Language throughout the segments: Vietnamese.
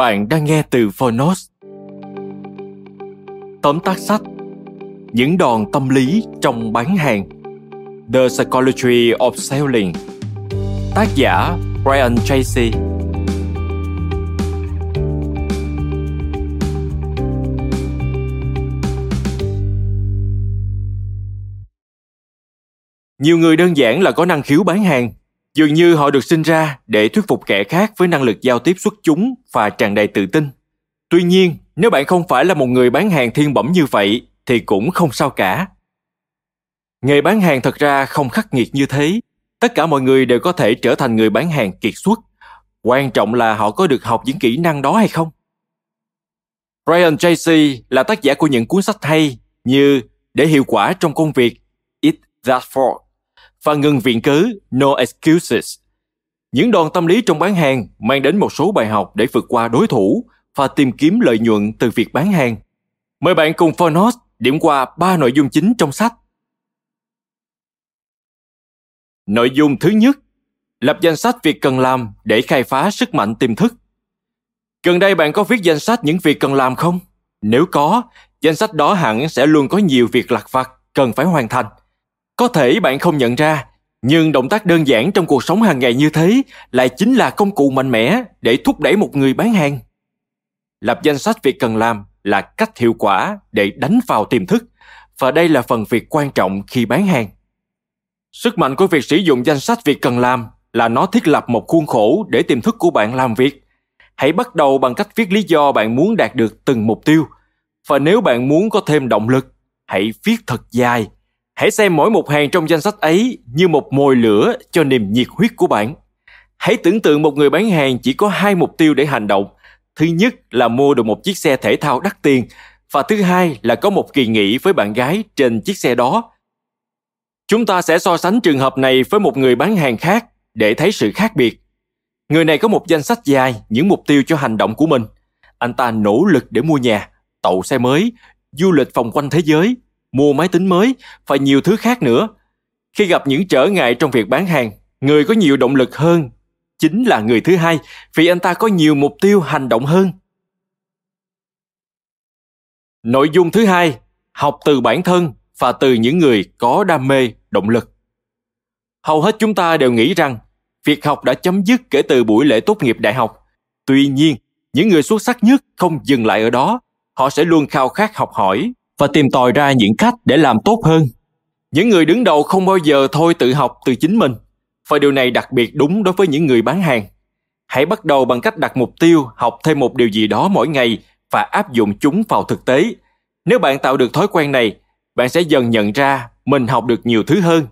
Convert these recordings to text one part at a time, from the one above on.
Bạn đang nghe từ Phonos. Tóm tắt sách, Những đòn tâm lý trong bán hàng. The Psychology of Selling. Tác giả, Brian Tracy. Nhiều người đơn giản là có năng khiếu bán hàng. Dường như họ được sinh ra để thuyết phục kẻ khác với năng lực giao tiếp xuất chúng và tràn đầy tự tin. Tuy nhiên, nếu bạn không phải là một người bán hàng thiên bẩm như vậy thì cũng không sao cả. Nghề bán hàng thật ra không khắc nghiệt như thế. Tất cả mọi người đều có thể trở thành người bán hàng kiệt xuất. Quan trọng là họ có được học những kỹ năng đó hay không. Brian Tracy là tác giả của những cuốn sách hay như Để hiệu quả trong công việc, It That For và ngừng viện cớ No Excuses. Những đòn tâm lý trong bán hàng mang đến một số bài học để vượt qua đối thủ và tìm kiếm lợi nhuận từ việc bán hàng. Mời bạn cùng Fornos điểm qua ba nội dung chính trong sách. Nội dung thứ nhất, lập danh sách việc cần làm để khai phá sức mạnh tiềm thức. Gần đây bạn có viết danh sách những việc cần làm không? Nếu có, danh sách đó hẳn sẽ luôn có nhiều việc lặt vặt cần phải hoàn thành. Có thể bạn không nhận ra, nhưng động tác đơn giản trong cuộc sống hàng ngày như thế lại chính là công cụ mạnh mẽ để thúc đẩy một người bán hàng. Lập danh sách việc cần làm là cách hiệu quả để đánh vào tiềm thức và đây là phần việc quan trọng khi bán hàng. Sức mạnh của việc sử dụng danh sách việc cần làm là nó thiết lập một khuôn khổ để tiềm thức của bạn làm việc. Hãy bắt đầu bằng cách viết lý do bạn muốn đạt được từng mục tiêu. Và nếu bạn muốn có thêm động lực, hãy viết thật dài Hãy xem mỗi một hàng trong danh sách ấy như một mồi lửa cho niềm nhiệt huyết của bạn. Hãy tưởng tượng một người bán hàng chỉ có hai mục tiêu để hành động. Thứ nhất là mua được một chiếc xe thể thao đắt tiền và thứ hai là có một kỳ nghỉ với bạn gái trên chiếc xe đó. Chúng ta sẽ so sánh trường hợp này với một người bán hàng khác để thấy sự khác biệt. Người này có một danh sách dài những mục tiêu cho hành động của mình. Anh ta nỗ lực để mua nhà, tậu xe mới, du lịch vòng quanh thế giới mua máy tính mới và nhiều thứ khác nữa. Khi gặp những trở ngại trong việc bán hàng, người có nhiều động lực hơn chính là người thứ hai vì anh ta có nhiều mục tiêu hành động hơn. Nội dung thứ hai, học từ bản thân và từ những người có đam mê, động lực. Hầu hết chúng ta đều nghĩ rằng việc học đã chấm dứt kể từ buổi lễ tốt nghiệp đại học. Tuy nhiên, những người xuất sắc nhất không dừng lại ở đó, họ sẽ luôn khao khát học hỏi và tìm tòi ra những cách để làm tốt hơn. Những người đứng đầu không bao giờ thôi tự học từ chính mình, và điều này đặc biệt đúng đối với những người bán hàng. Hãy bắt đầu bằng cách đặt mục tiêu học thêm một điều gì đó mỗi ngày và áp dụng chúng vào thực tế. Nếu bạn tạo được thói quen này, bạn sẽ dần nhận ra mình học được nhiều thứ hơn.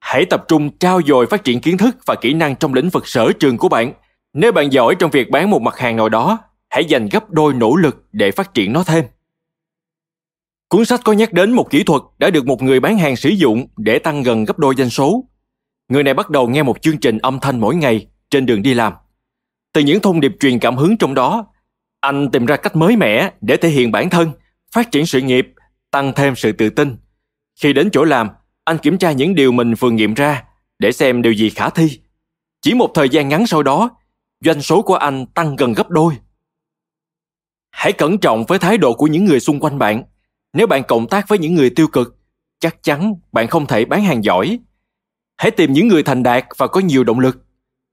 Hãy tập trung trao dồi phát triển kiến thức và kỹ năng trong lĩnh vực sở trường của bạn. Nếu bạn giỏi trong việc bán một mặt hàng nào đó, hãy dành gấp đôi nỗ lực để phát triển nó thêm. Cuốn sách có nhắc đến một kỹ thuật đã được một người bán hàng sử dụng để tăng gần gấp đôi doanh số. Người này bắt đầu nghe một chương trình âm thanh mỗi ngày trên đường đi làm. Từ những thông điệp truyền cảm hứng trong đó, anh tìm ra cách mới mẻ để thể hiện bản thân, phát triển sự nghiệp, tăng thêm sự tự tin. Khi đến chỗ làm, anh kiểm tra những điều mình vừa nghiệm ra để xem điều gì khả thi. Chỉ một thời gian ngắn sau đó, doanh số của anh tăng gần gấp đôi. Hãy cẩn trọng với thái độ của những người xung quanh bạn. Nếu bạn cộng tác với những người tiêu cực, chắc chắn bạn không thể bán hàng giỏi. Hãy tìm những người thành đạt và có nhiều động lực.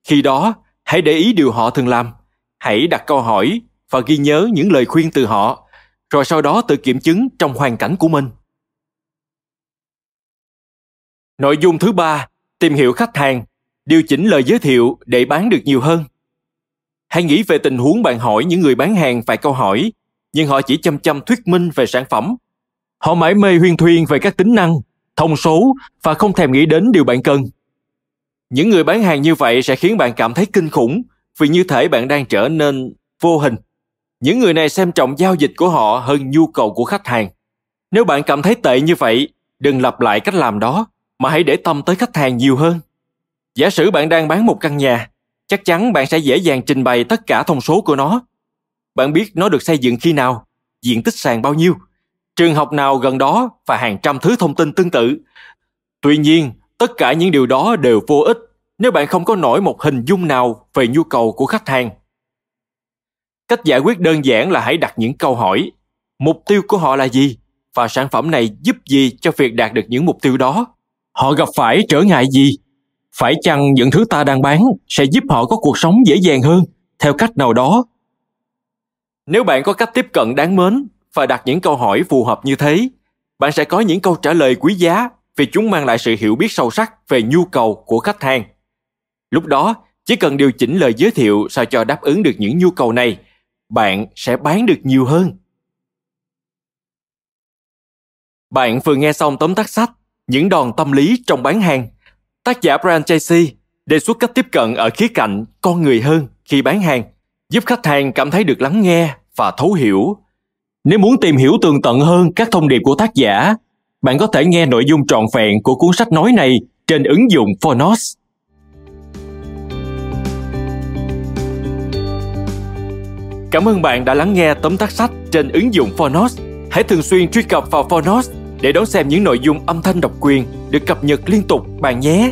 Khi đó, hãy để ý điều họ thường làm. Hãy đặt câu hỏi và ghi nhớ những lời khuyên từ họ, rồi sau đó tự kiểm chứng trong hoàn cảnh của mình. Nội dung thứ ba, tìm hiểu khách hàng, điều chỉnh lời giới thiệu để bán được nhiều hơn. Hãy nghĩ về tình huống bạn hỏi những người bán hàng vài câu hỏi, nhưng họ chỉ chăm chăm thuyết minh về sản phẩm. Họ mãi mê huyên thuyên về các tính năng, thông số và không thèm nghĩ đến điều bạn cần. Những người bán hàng như vậy sẽ khiến bạn cảm thấy kinh khủng vì như thể bạn đang trở nên vô hình. Những người này xem trọng giao dịch của họ hơn nhu cầu của khách hàng. Nếu bạn cảm thấy tệ như vậy, đừng lặp lại cách làm đó, mà hãy để tâm tới khách hàng nhiều hơn. Giả sử bạn đang bán một căn nhà, chắc chắn bạn sẽ dễ dàng trình bày tất cả thông số của nó. Bạn biết nó được xây dựng khi nào, diện tích sàn bao nhiêu, trường học nào gần đó và hàng trăm thứ thông tin tương tự. Tuy nhiên, tất cả những điều đó đều vô ích nếu bạn không có nổi một hình dung nào về nhu cầu của khách hàng. Cách giải quyết đơn giản là hãy đặt những câu hỏi. Mục tiêu của họ là gì? Và sản phẩm này giúp gì cho việc đạt được những mục tiêu đó? Họ gặp phải trở ngại gì? Phải chăng những thứ ta đang bán sẽ giúp họ có cuộc sống dễ dàng hơn theo cách nào đó? Nếu bạn có cách tiếp cận đáng mến và đặt những câu hỏi phù hợp như thế, bạn sẽ có những câu trả lời quý giá vì chúng mang lại sự hiểu biết sâu sắc về nhu cầu của khách hàng. Lúc đó, chỉ cần điều chỉnh lời giới thiệu sao cho đáp ứng được những nhu cầu này, bạn sẽ bán được nhiều hơn. Bạn vừa nghe xong tóm tắt sách Những đòn tâm lý trong bán hàng. Tác giả Brian Tracy đề xuất cách tiếp cận ở khía cạnh con người hơn khi bán hàng, giúp khách hàng cảm thấy được lắng nghe và thấu hiểu. Nếu muốn tìm hiểu tường tận hơn các thông điệp của tác giả, bạn có thể nghe nội dung trọn vẹn của cuốn sách nói này trên ứng dụng Phonos. Cảm ơn bạn đã lắng nghe tóm tắt sách trên ứng dụng Phonos. Hãy thường xuyên truy cập vào Phonos để đón xem những nội dung âm thanh độc quyền được cập nhật liên tục bạn nhé.